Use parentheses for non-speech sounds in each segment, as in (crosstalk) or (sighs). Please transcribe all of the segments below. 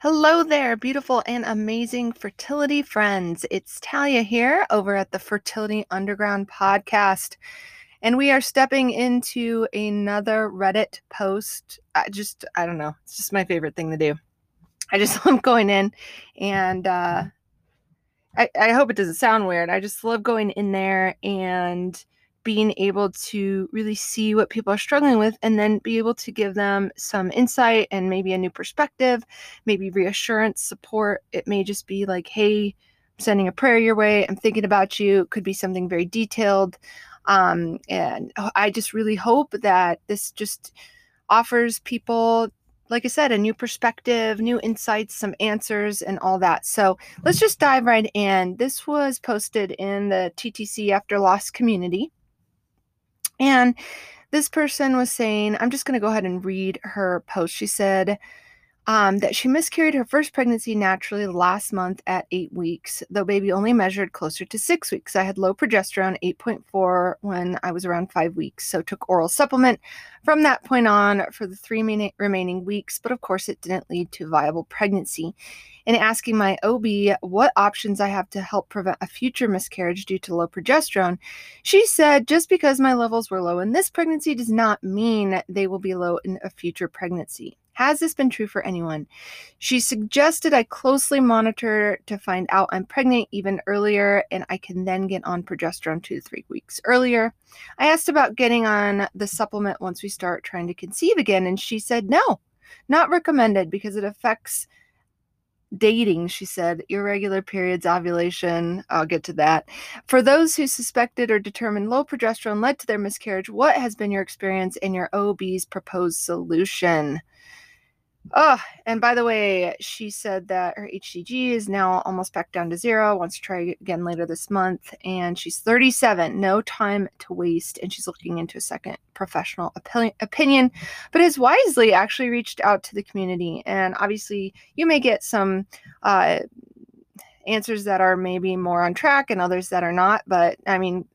Hello there, beautiful and amazing fertility friends. It's Talia here over at the Fertility Underground podcast. And we are stepping into another Reddit post. I just, I don't know, it's just my favorite thing to do. I just (laughs) love going in and uh, I, I hope it doesn't sound weird. I just love going in there and being able to really see what people are struggling with and then be able to give them some insight and maybe a new perspective, maybe reassurance, support. It may just be like, hey, I'm sending a prayer your way. I'm thinking about you. It could be something very detailed. Um, and I just really hope that this just offers people like I said, a new perspective, new insights, some answers, and all that. So let's just dive right in. This was posted in the TTC After Loss community. And this person was saying, I'm just going to go ahead and read her post. She said, um, that she miscarried her first pregnancy naturally last month at eight weeks, though baby only measured closer to six weeks. I had low progesterone, 8.4, when I was around five weeks, so took oral supplement from that point on for the three remaining weeks, but of course it didn't lead to viable pregnancy. In asking my OB what options I have to help prevent a future miscarriage due to low progesterone, she said just because my levels were low in this pregnancy does not mean they will be low in a future pregnancy. Has this been true for anyone? She suggested I closely monitor to find out I'm pregnant even earlier and I can then get on progesterone two to three weeks earlier. I asked about getting on the supplement once we start trying to conceive again, and she said no, not recommended because it affects dating, she said, irregular periods, ovulation. I'll get to that. For those who suspected or determined low progesterone led to their miscarriage, what has been your experience and your OB's proposed solution? Oh, and by the way, she said that her HCG is now almost back down to zero. Wants to try again later this month. And she's 37, no time to waste. And she's looking into a second professional opinion, but has wisely actually reached out to the community. And obviously, you may get some uh, answers that are maybe more on track and others that are not. But I mean,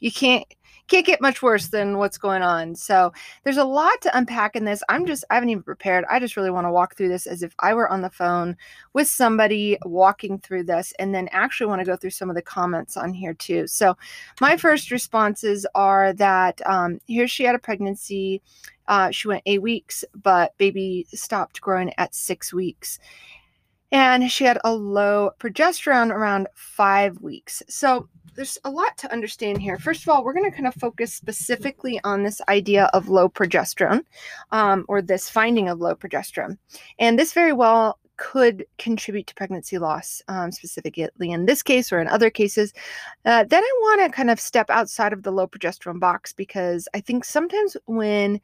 you can't can't get much worse than what's going on. So there's a lot to unpack in this. I'm just, I haven't even prepared. I just really want to walk through this as if I were on the phone with somebody walking through this and then actually want to go through some of the comments on here too. So my first responses are that um, here she had a pregnancy. Uh, she went eight weeks, but baby stopped growing at six weeks and she had a low progesterone around five weeks. So there's a lot to understand here. First of all, we're going to kind of focus specifically on this idea of low progesterone um, or this finding of low progesterone. And this very well could contribute to pregnancy loss, um, specifically in this case or in other cases. Uh, then I want to kind of step outside of the low progesterone box because I think sometimes when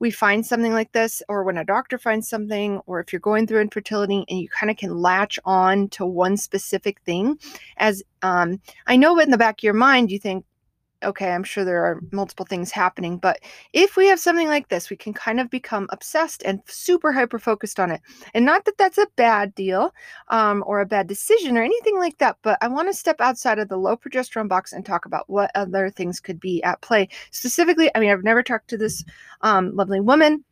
we find something like this, or when a doctor finds something, or if you're going through infertility and you kind of can latch on to one specific thing, as um, I know in the back of your mind, you think, okay, I'm sure there are multiple things happening, but if we have something like this, we can kind of become obsessed and super hyper focused on it. And not that that's a bad deal um, or a bad decision or anything like that, but I want to step outside of the low progesterone box and talk about what other things could be at play. Specifically, I mean, I've never talked to this um, lovely woman.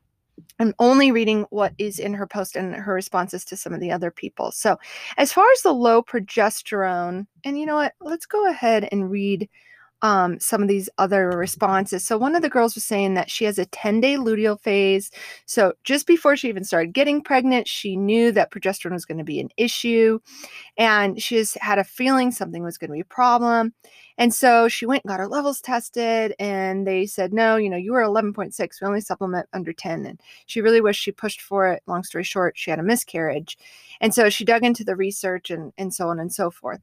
I'm only reading what is in her post and her responses to some of the other people. So, as far as the low progesterone, and you know what, let's go ahead and read um, some of these other responses. So one of the girls was saying that she has a 10 day luteal phase. So just before she even started getting pregnant, she knew that progesterone was going to be an issue. And she just had a feeling something was going to be a problem. And so she went and got her levels tested, and they said, No, you know, you were 11.6. We only supplement under 10. And she really wished she pushed for it. Long story short, she had a miscarriage. And so she dug into the research and, and so on and so forth.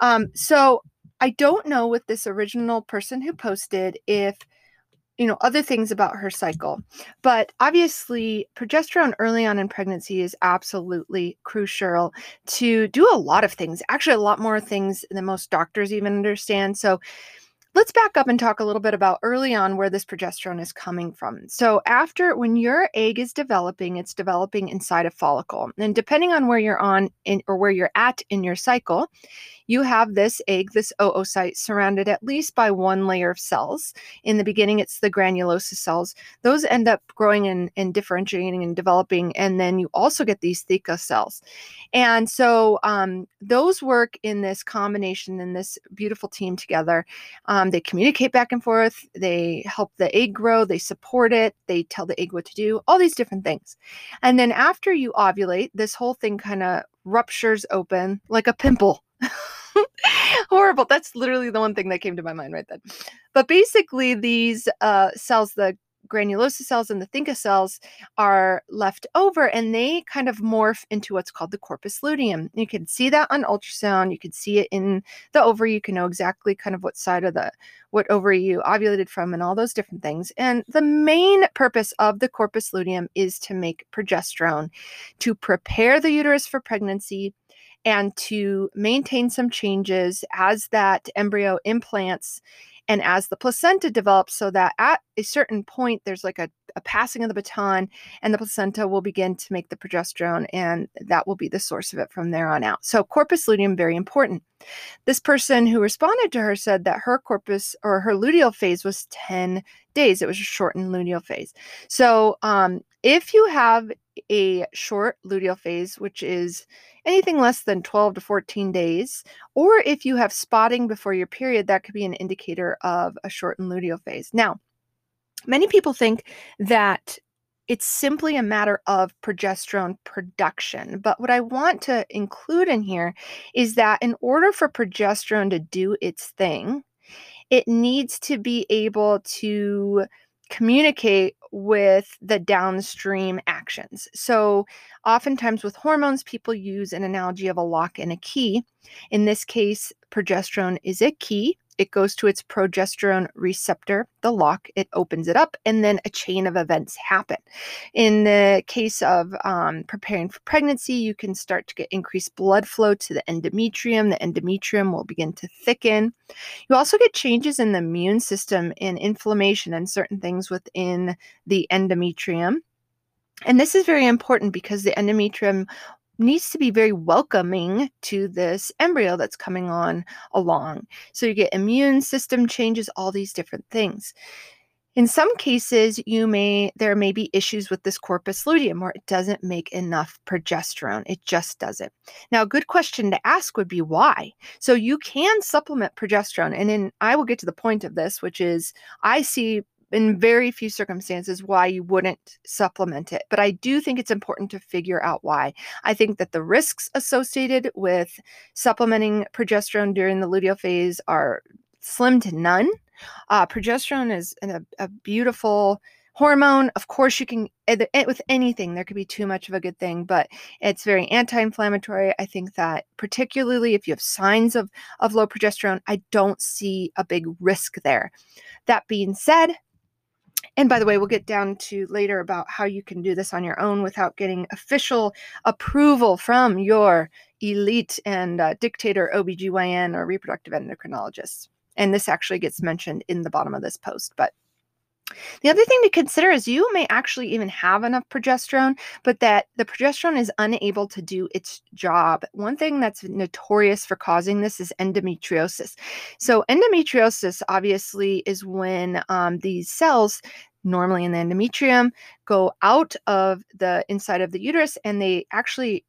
Um, so I don't know with this original person who posted if you know other things about her cycle but obviously progesterone early on in pregnancy is absolutely crucial to do a lot of things actually a lot more things than most doctors even understand so let's back up and talk a little bit about early on where this progesterone is coming from. So, after when your egg is developing, it's developing inside a follicle. And depending on where you're on in, or where you're at in your cycle, you have this egg, this oocyte, surrounded at least by one layer of cells. In the beginning, it's the granulosa cells. Those end up growing and, and differentiating and developing. And then you also get these theca cells. And so um, those work in this combination, in this beautiful team together. Um, they communicate back and forth. They help the egg grow. They support it. They tell the egg what to do, all these different things. And then after you ovulate, this whole thing kind of ruptures open like a pimple. (laughs) Horrible. That's literally the one thing that came to my mind right then. But basically, these uh, cells, the granulosa cells and the theca cells are left over and they kind of morph into what's called the corpus luteum. You can see that on ultrasound. You can see it in the ovary. You can know exactly kind of what side of the what ovary you ovulated from and all those different things. And the main purpose of the corpus luteum is to make progesterone, to prepare the uterus for pregnancy and to maintain some changes as that embryo implants and as the placenta develops so that at a certain point there's like a, a, passing of the baton and the placenta will begin to make the progesterone and that will be the source of it from there on out. So corpus luteum very important. This person who responded to her said that her corpus or her luteal phase was 10 days it was a shortened luteal phase so um, if you have a short luteal phase, which is anything less than 12 to 14 days, or if you have spotting before your period, that could be an indicator of a shortened luteal phase. Now, many people think that it's simply a matter of progesterone production. But what I want to include in here is that in order for progesterone to do its thing, it needs to be able to communicate with the downstream actions. So, oftentimes with hormones, people use an analogy of a lock and a key. In this case, progesterone is a key it goes to its progesterone receptor, the lock, it opens it up, and then a chain of events happen. In the case of um, preparing for pregnancy, you can start to get increased blood flow to the endometrium. The endometrium will begin to thicken. You also get changes in the immune system and inflammation and certain things within the endometrium. And this is very important because the endometrium needs to be very welcoming to this embryo that's coming on along. So you get immune system changes, all these different things. In some cases, you may there may be issues with this corpus luteum where it doesn't make enough progesterone. It just doesn't. Now, a good question to ask would be why. So you can supplement progesterone, and then I will get to the point of this, which is I see in very few circumstances why you wouldn't supplement it. But I do think it's important to figure out why. I think that the risks associated with supplementing progesterone during the luteal phase are slim to none. Uh, progesterone is a, a beautiful hormone of course you can eh, eh, with anything there could be too much of a good thing but it's very anti-inflammatory i think that particularly if you have signs of of low progesterone i don't see a big risk there that being said and by the way, we'll get down to later about how you can do this on your own without getting official approval from your elite and uh, dictator OBGYN or reproductive endocrinologist. And this actually gets mentioned in the bottom of this post. But the other thing to consider is you may actually even have enough progesterone, but that the progesterone is unable to do its job. One thing that's notorious for causing this is endometriosis. So, endometriosis obviously is when um, these cells, normally in the endometrium, go out of the inside of the uterus and they actually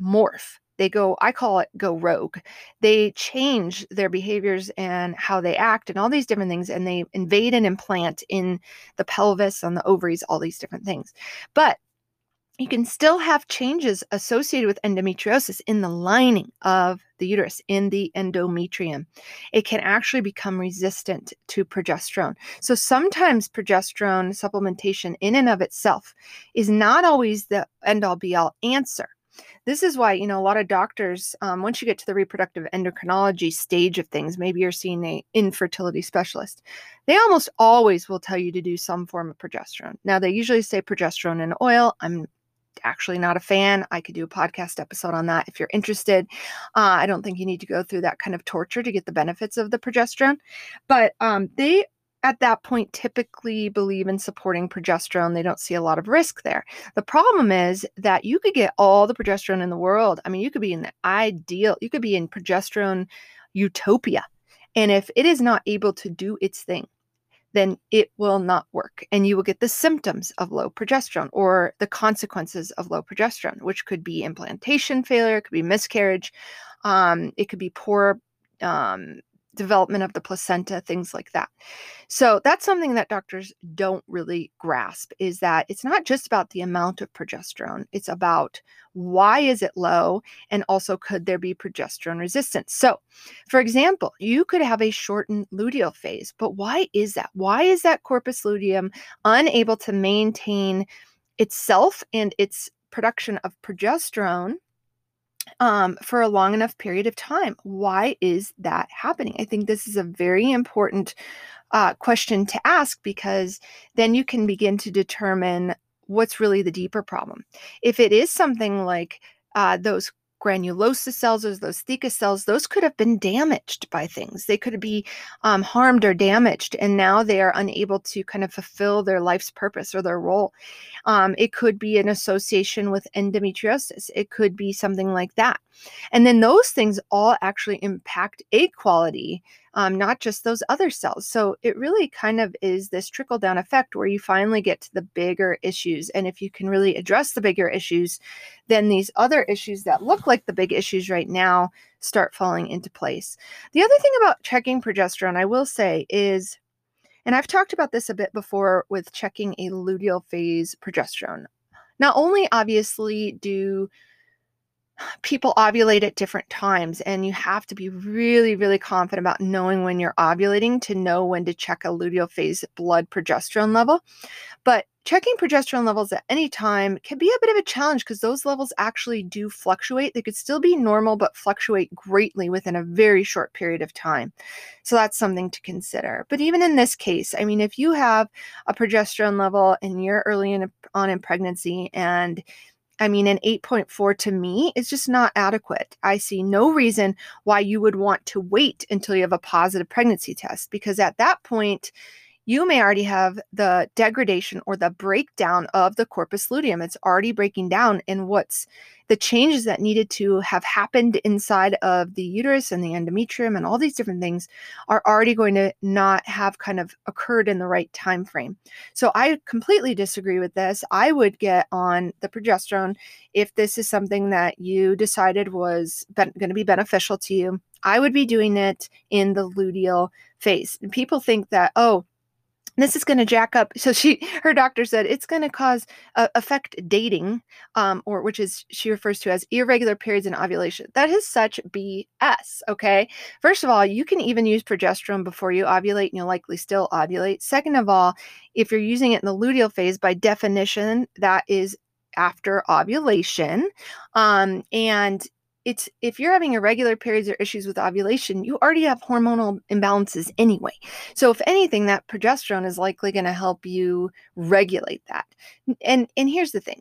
morph they go i call it go rogue they change their behaviors and how they act and all these different things and they invade and implant in the pelvis on the ovaries all these different things but you can still have changes associated with endometriosis in the lining of the uterus, in the endometrium. It can actually become resistant to progesterone. So sometimes progesterone supplementation, in and of itself, is not always the end all be all answer. This is why, you know, a lot of doctors, um, once you get to the reproductive endocrinology stage of things, maybe you're seeing a infertility specialist, they almost always will tell you to do some form of progesterone. Now, they usually say progesterone in oil. I'm actually not a fan. I could do a podcast episode on that if you're interested. Uh, I don't think you need to go through that kind of torture to get the benefits of the progesterone, but um, they at that point typically believe in supporting progesterone. They don't see a lot of risk there. The problem is that you could get all the progesterone in the world. I mean, you could be in the ideal, you could be in progesterone utopia. And if it is not able to do its thing, then it will not work. And you will get the symptoms of low progesterone or the consequences of low progesterone, which could be implantation failure, it could be miscarriage, um, it could be poor um, development of the placenta, things like that. So that's something that doctors don't really grasp is that it's not just about the amount of progesterone, it's about why is it low and also could there be progesterone resistance. So, for example, you could have a shortened luteal phase, but why is that? Why is that corpus luteum unable to maintain itself and its production of progesterone um, for a long enough period of time. Why is that happening? I think this is a very important uh, question to ask because then you can begin to determine what's really the deeper problem. If it is something like uh, those granulosa cells those theca cells, those could have been damaged by things. They could be um, harmed or damaged, and now they are unable to kind of fulfill their life's purpose or their role. Um, it could be an association with endometriosis. It could be something like that. And then those things all actually impact egg quality um, not just those other cells. So it really kind of is this trickle down effect where you finally get to the bigger issues. And if you can really address the bigger issues, then these other issues that look like the big issues right now start falling into place. The other thing about checking progesterone, I will say, is and I've talked about this a bit before with checking a luteal phase progesterone. Not only obviously do people ovulate at different times and you have to be really really confident about knowing when you're ovulating to know when to check a luteal phase blood progesterone level. But checking progesterone levels at any time can be a bit of a challenge because those levels actually do fluctuate. They could still be normal but fluctuate greatly within a very short period of time. So that's something to consider. But even in this case i mean if you have a progesterone level and you're early in, on in pregnancy and I mean, an 8.4 to me is just not adequate. I see no reason why you would want to wait until you have a positive pregnancy test because at that point, you may already have the degradation or the breakdown of the corpus luteum. It's already breaking down, and what's the changes that needed to have happened inside of the uterus and the endometrium and all these different things are already going to not have kind of occurred in the right time frame. So I completely disagree with this. I would get on the progesterone if this is something that you decided was going to be beneficial to you. I would be doing it in the luteal phase. And people think that, oh, this is going to jack up so she her doctor said it's going to cause uh, affect dating um or which is she refers to as irregular periods and ovulation. That is such bs okay? First of all you can even use progesterone before you ovulate and you'll likely still ovulate. Second of all if you're using it in the luteal phase by definition that is after ovulation um and it's if you're having irregular periods or issues with ovulation, you already have hormonal imbalances anyway. So if anything, that progesterone is likely going to help you regulate that. And and here's the thing.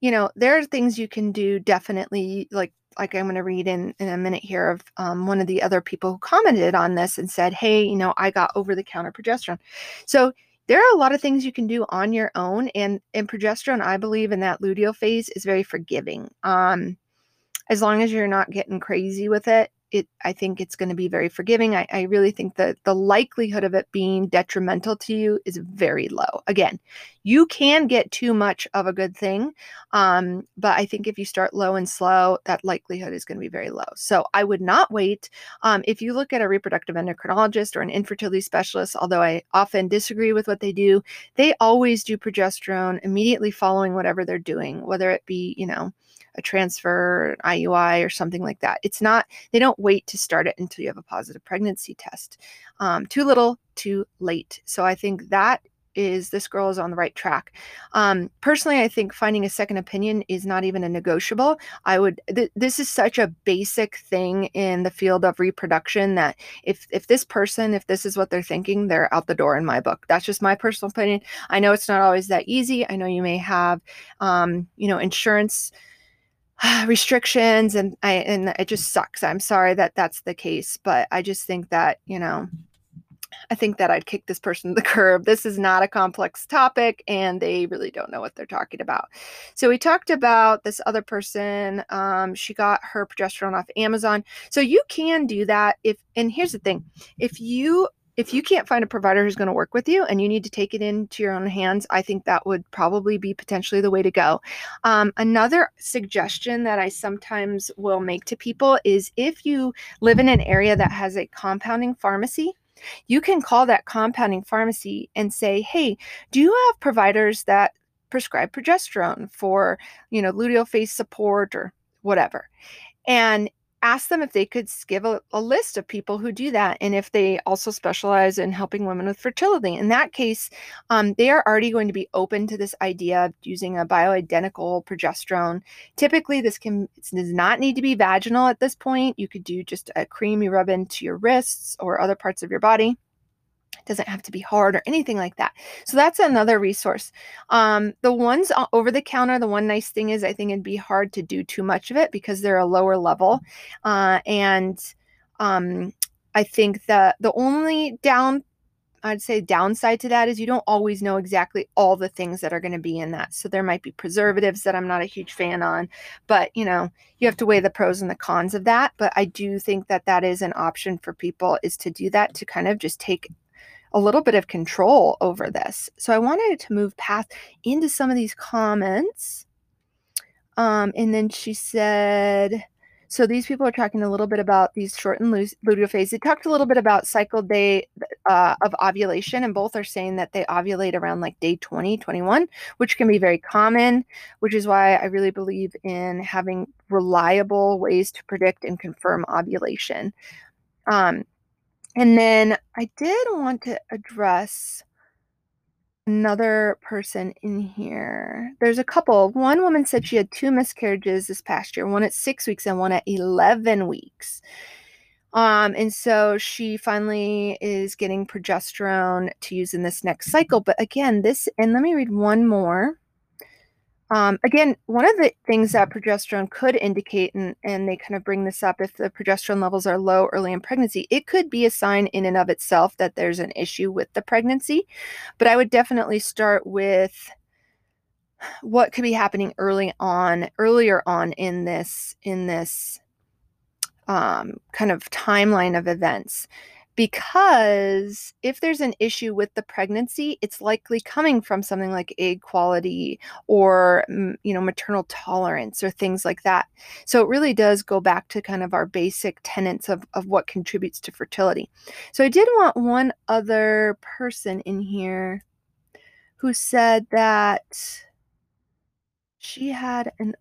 You know, there are things you can do definitely like like I'm going to read in, in a minute here of um, one of the other people who commented on this and said, Hey, you know, I got over the counter progesterone. So there are a lot of things you can do on your own. And, and progesterone, I believe in that luteal phase is very forgiving. Um, as long as you're not getting crazy with it, it I think it's going to be very forgiving. I, I really think that the likelihood of it being detrimental to you is very low. Again, you can get too much of a good thing, um, but I think if you start low and slow, that likelihood is going to be very low. So I would not wait. Um, if you look at a reproductive endocrinologist or an infertility specialist, although I often disagree with what they do, they always do progesterone immediately following whatever they're doing, whether it be you know a transfer, IUI, or something like that. It's not, they don't wait to start it until you have a positive pregnancy test. Um, too little, too late. So I think that is this girl is on the right track. Um, personally, I think finding a second opinion is not even a negotiable. I would. Th- this is such a basic thing in the field of reproduction that if if this person, if this is what they're thinking, they're out the door in my book. That's just my personal opinion. I know it's not always that easy. I know you may have, um, you know, insurance (sighs) restrictions and I and it just sucks. I'm sorry that that's the case, but I just think that, you know, I think that I'd kick this person (laughs) to the curb. This is not a complex topic and they really don't know what they're talking about. So we talked about this other person. Um, she got her progesterone off Amazon. So you can do that if, and here's the thing if you if you can't find a provider who's going to work with you and you need to take it into your own hands, I think that would probably be potentially the way to go. Um, another suggestion that I sometimes will make to people is if you live in an area that has a compounding pharmacy, you can call that compounding pharmacy and say, hey, do you have providers that prescribe progesterone for, you know, luteal phase support or whatever? And ask them if they could give a, a, list of people who do that and if they also specialize in helping women with fertility. In that case, um, they are already going to be open to this idea of using a bioidentical progesterone. Typically, this can does not need to be vaginal at this point. You could do just a cream you rub into your wrists or other parts of your body. Doesn't have to be hard or anything like that. So that's another resource. Um, the ones over the counter, the one nice thing is I think it'd be hard to do too much of it because they're a lower level. Uh, and um, I think the the only down I'd say downside to that is you don't always know exactly all the things that are going to be in that. So there might be preservatives that I'm not a huge fan on, but you know, you have to weigh the pros and the cons of that, but I do think that that is an option for people is to do that to kind of just take a little bit of control over this. So I wanted to move past into some of these comments. Um, and then she said, so these people are talking a little bit about these short shortened luteal phase. They talked a little bit about cycle day uh, of ovulation, and both are saying that they ovulate around like day 20, 21, which can be very common, which is why I really believe in having reliable ways to predict and confirm ovulation. Um, and then I did want to address another person in here. There's a couple. One woman said she had two miscarriages this past year, one at six weeks and one at 11 weeks. Um, and so she finally is getting progesterone to use in this next cycle. But again, this, and let me read one more. Um, again, one of the things that progesterone could indicate, and, and they kind of bring this up if the progesterone levels are low early in pregnancy, it could be a sign in and of itself that there's an issue with the pregnancy. But I would definitely start with what could be happening early on, earlier on in this, in this um, kind of timeline of events because if there's an issue with the pregnancy it's likely coming from something like egg quality or you know maternal tolerance or things like that. So it really does go back to kind of our basic tenets of, of what contributes to fertility. So i did want one other person in here who said that she had an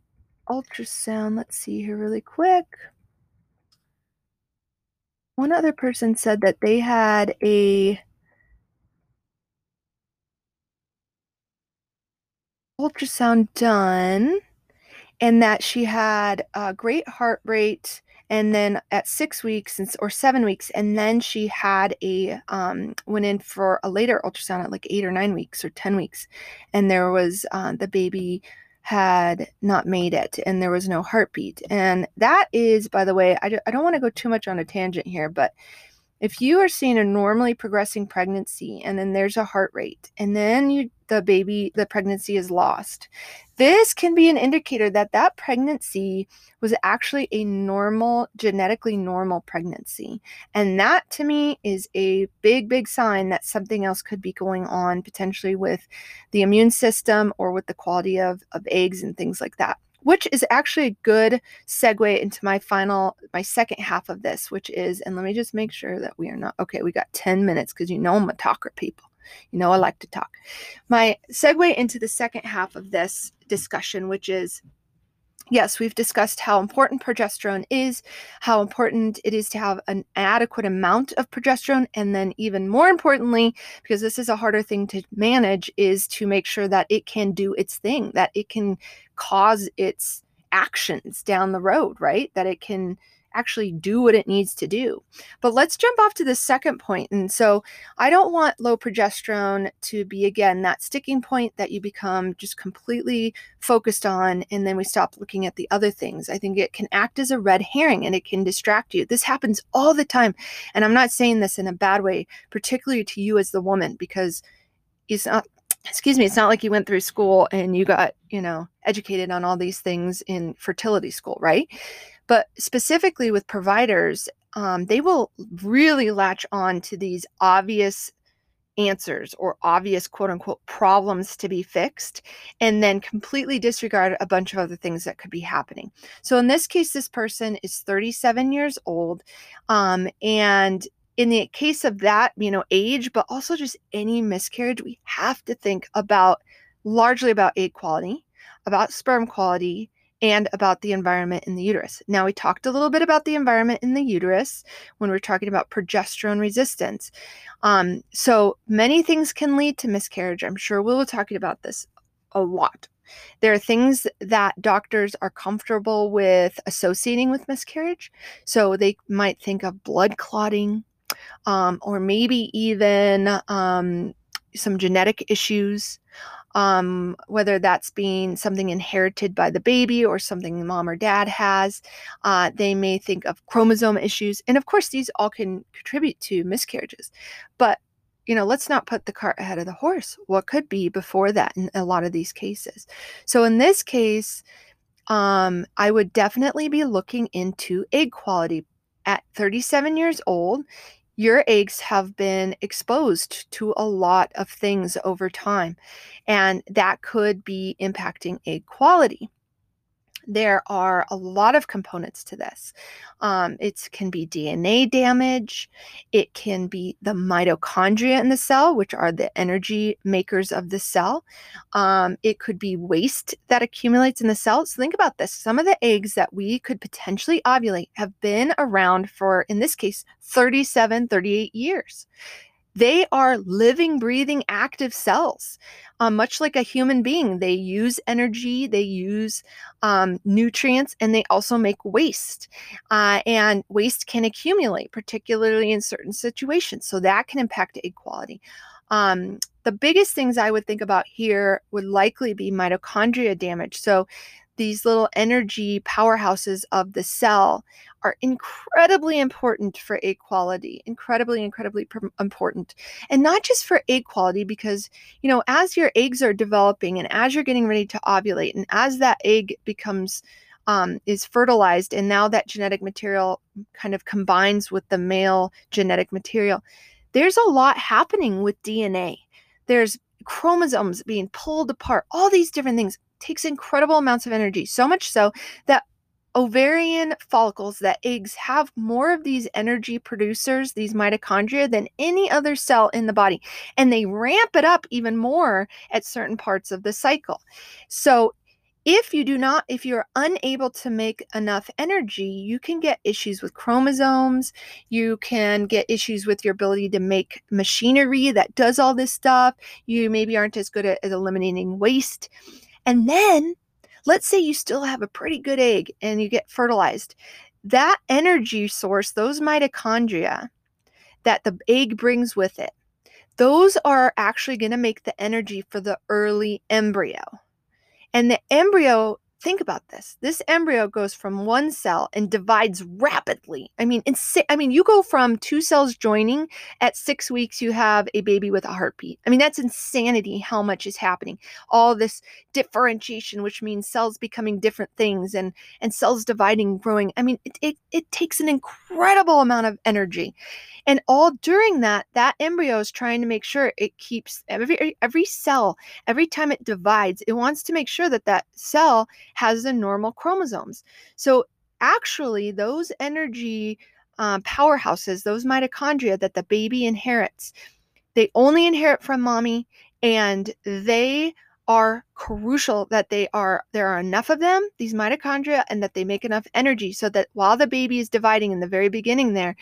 ultrasound. Let's see here really quick one other person said that they had a ultrasound done and that she had a great heart rate and then at six weeks or seven weeks and then she had a um, went in for a later ultrasound at like eight or nine weeks or ten weeks and there was uh, the baby had not made it and there was no heartbeat. And that is, by the way, I, I don't want to go too much on a tangent here, but if you are seeing a normally progressing pregnancy and then there's a heart rate and then you the baby the pregnancy is lost this can be an indicator that that pregnancy was actually a normal genetically normal pregnancy and that to me is a big big sign that something else could be going on potentially with the immune system or with the quality of, of eggs and things like that which is actually a good segue into my final, my second half of this, which is, and let me just make sure that we are not, okay, we got 10 minutes because you know I'm a talker, people. You know I like to talk. My segue into the second half of this discussion, which is yes, we've discussed how important progesterone is, how important it is to have an adequate amount of progesterone. And then, even more importantly, because this is a harder thing to manage, is to make sure that it can do its thing, that it can cause its actions down the road, right? That it can actually do what it needs to do. But let's jump off to the second point. And so I don't want low progesterone to be, again, that sticking point that you become just completely focused on and then we stop looking at the other things. I think it can act as a red herring and it can distract you. This happens all the time. And I'm not saying this in a bad way, particularly to you as the woman, because it's not excuse me, it's not like you went through school and you got, you know, educated on all these things in fertility school, right? But specifically with providers, um, they will really latch on to these obvious answers or obvious quote unquote problems to be fixed and then completely disregard a bunch of other things that could be happening. So in this case, this person is 37 years old. Um, and in the case of that, you know, age, but also just any miscarriage, we have to think about largely about egg quality, about sperm quality, and about the environment in the uterus. Now, we talked a little bit about the environment in the uterus when we are talking about progesterone resistance. Um, so, many things can lead to miscarriage. I'm sure we will be talking about this a lot. There are things that doctors are comfortable with associating with miscarriage. So, they might think of blood clotting um, or maybe even um, some genetic issues um, whether that's being something inherited by the baby or something mom or dad has. Uh, they may think of chromosome issues. And of course, these all can contribute to miscarriages. But you know, let's not put the cart ahead of the horse. What could be before that in a lot of these cases? So, in this case, um, I would definitely be looking into egg quality. At 37 years old, your eggs have been exposed to a lot of things over time, and that could be impacting egg quality there are a lot of components to this. Um, it can be DNA damage, it can be the mitochondria in the cell, which are the energy makers of the cell. Um, it could be waste that accumulates in the cell. So think about this some of the eggs that we could potentially ovulate have been around for, in this case, 37, 38 years. They are living, breathing, active cells. Um, much like a human being, they use energy, they use um, nutrients, and they also make waste. Uh, and waste can accumulate, particularly in certain situations. So that can impact egg quality. Um, the biggest things I would think about here would likely be mitochondria damage. So these little energy powerhouses of the cell are incredibly important for egg quality incredibly incredibly pr- important. And not just for egg quality because you know as your eggs are developing and as you're getting ready to ovulate and as that egg becomes um, is fertilized and now that genetic material kind of combines with the male genetic material there's a lot happening with dna there's chromosomes being pulled apart all these different things takes incredible amounts of energy, so much so that ovarian follicles, that eggs, have more of these energy producers, these mitochondria, than any other cell in the body. And they ramp it up even more at certain parts of the cycle. So, if you do not, if you're unable to make enough energy, you can get issues with chromosomes. You can get issues with your ability to make machinery that does all this stuff. You maybe aren't as good at, at eliminating waste. And then let's say you still have a pretty good egg and you get fertilized. That energy source, those mitochondria that the egg brings with it, those are actually going to make the energy for the early embryo. And the embryo think about this. This embryo goes from one cell and divides rapidly. I mean, insa- I mean, you go from two cells joining at 6 weeks you have a baby with a heartbeat. I mean, that's insanity how much is happening. All this differentiation which means cells becoming different things and and cells dividing, growing. I mean, it it, it takes an incredible amount of energy. And all during that, that embryo is trying to make sure it keeps every every cell, every time it divides, it wants to make sure that that cell has the normal chromosomes. So actually, those energy um, powerhouses, those mitochondria that the baby inherits, they only inherit from mommy, and they are crucial that they are there are enough of them these mitochondria and that they make enough energy so that while the baby is dividing in the very beginning there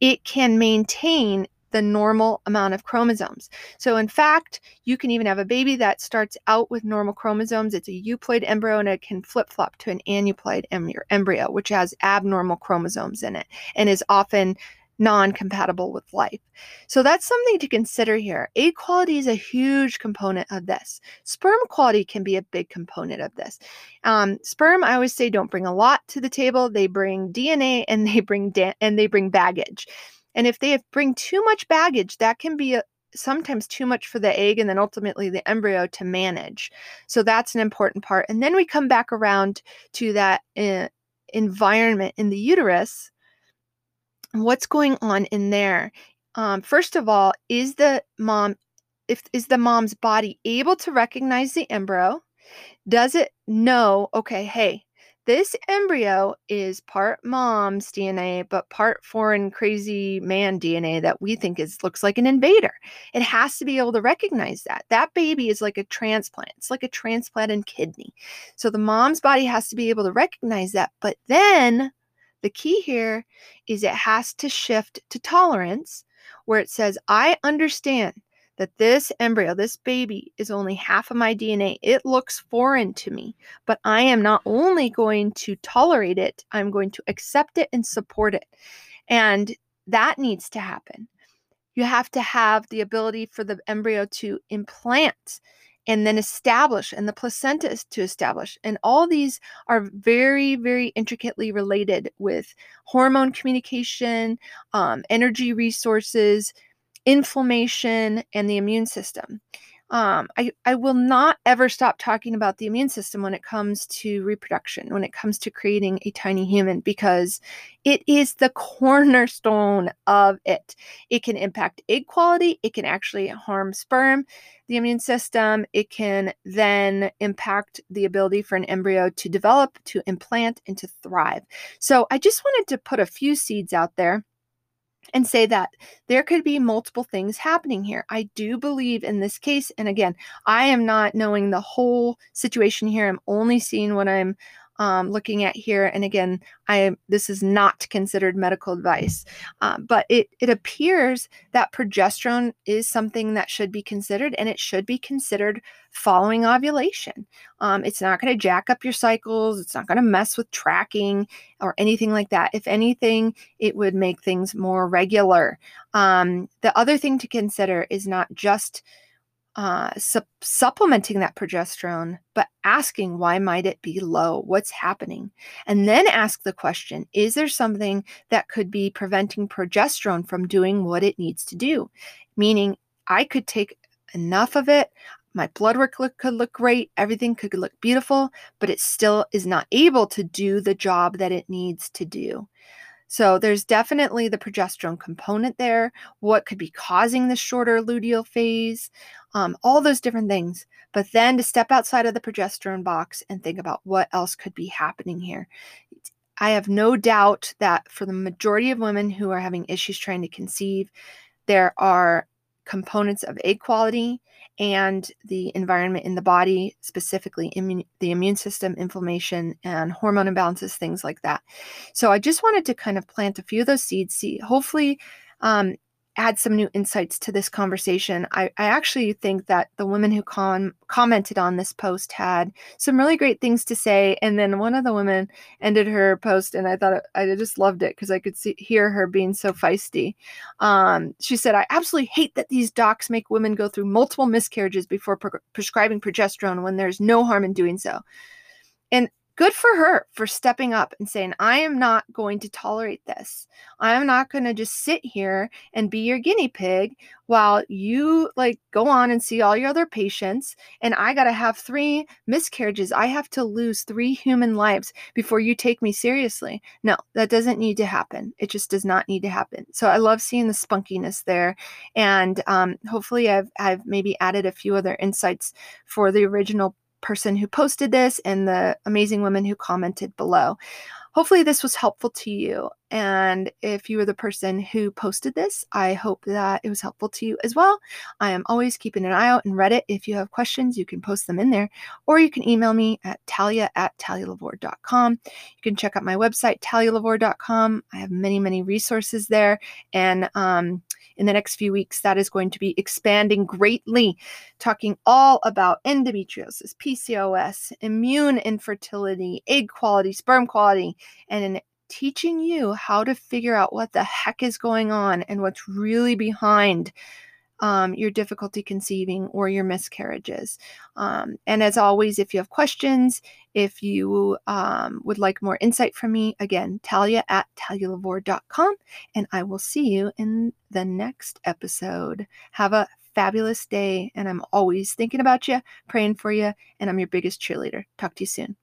it can maintain the normal amount of chromosomes. So, in fact, you can even have a baby that starts out with normal chromosomes. It's a euploid embryo and it can flip flop to an aneuploid embryo, which has abnormal chromosomes in it and is often non compatible with life. So that's something to consider here. Egg quality is a huge component of this. Sperm quality can be a big component of this. Um, sperm, I always say, don't bring a lot to the table. They bring DNA and they bring da- and they bring baggage. And if they bring too much baggage, that can be a, sometimes too much for the egg and then ultimately the embryo to manage. So that's an important part. And then we come back around to that uh, environment in the uterus what's going on in there um, first of all is the mom if is the mom's body able to recognize the embryo does it know okay hey this embryo is part mom's dna but part foreign crazy man dna that we think is looks like an invader. It has to be able to recognize that. That baby is like a transplant. It's like a transplanted kidney. So the mom's body has to be able to recognize that. But then the key here is it has to shift to tolerance, where it says, I understand that this embryo, this baby, is only half of my DNA. It looks foreign to me, but I am not only going to tolerate it, I'm going to accept it and support it. And that needs to happen. You have to have the ability for the embryo to implant and then establish and the placenta is to establish and all these are very very intricately related with hormone communication um, energy resources inflammation and the immune system um, I, I will not ever stop talking about the immune system when it comes to reproduction, when it comes to creating a tiny human, because it is the cornerstone of it. It can impact egg quality, it can actually harm sperm, the immune system, it can then impact the ability for an embryo to develop, to implant, and to thrive. So I just wanted to put a few seeds out there and say that there could be multiple things happening here. I do believe in this case, and again, I am not knowing the whole situation here. I'm only seeing what I'm um, looking at here. And again, I this is not considered medical advice, uh, but it it appears that progesterone is something that should be considered, and it should be considered following ovulation. Um, it's not going to jack up your cycles. It's not going to mess with tracking or anything like that. If anything, it would make things more regular. Um, the other thing to consider is not just uh, su- supplementing that progesterone, but asking why might it be low? What's happening? And then ask the question Is there something that could be preventing progesterone from doing what it needs to do? Meaning, I could take enough of it, my blood work look, could look great, everything could look beautiful, but it still is not able to do the job that it needs to do. So there's definitely the progesterone component there. What could be causing the shorter luteal phase? Um, all those different things. But then to step outside of the progesterone box and think about what else could be happening here. I have no doubt that for the majority of women who are having issues trying to conceive, there are components of egg quality and the environment in the body, specifically the immune system, inflammation, and hormone imbalances, things like that. So I just wanted to kind of plant a few of those seeds, see, hopefully, um, add some new insights to this conversation. I, I actually think that the women who con- commented on this post had some really great things to say. And then one of the women ended her post, and I thought I just loved it because I could see hear her being so feisty. Um, she said, "I absolutely hate that these docs make women go through multiple miscarriages before pre- prescribing progesterone when there's no harm in doing so." And good for her for stepping up and saying, I am not going to tolerate this. I am not going to just sit here and be your guinea pig while you like go on and see all your other patients. And I got to have three miscarriages. I have to lose three human lives before you take me seriously. No, that doesn't need to happen. It just does not need to happen. So I love seeing the spunkiness there. And um, hopefully I've, I've maybe added a few other insights for the original person who posted this and the amazing women who commented below. Hopefully, this was helpful to you. And if you were the person who posted this, I hope that it was helpful to you as well. I am always keeping an eye out in Reddit. If you have questions, you can post them in there, or you can email me at talia at talialavore.com. You can check out my website, talialavore.com. I have many, many resources there. And um, in the next few weeks, that is going to be expanding greatly, talking all about endometriosis, PCOS, immune infertility, egg quality, sperm quality, and an teaching you how to figure out what the heck is going on and what's really behind um, your difficulty conceiving or your miscarriages. Um, and as always, if you have questions, if you um, would like more insight from me, again, talia at talialavore.com, and I will see you in the next episode. Have a fabulous day, and I'm always thinking about you, praying for you, and I'm your biggest cheerleader. Talk to you soon.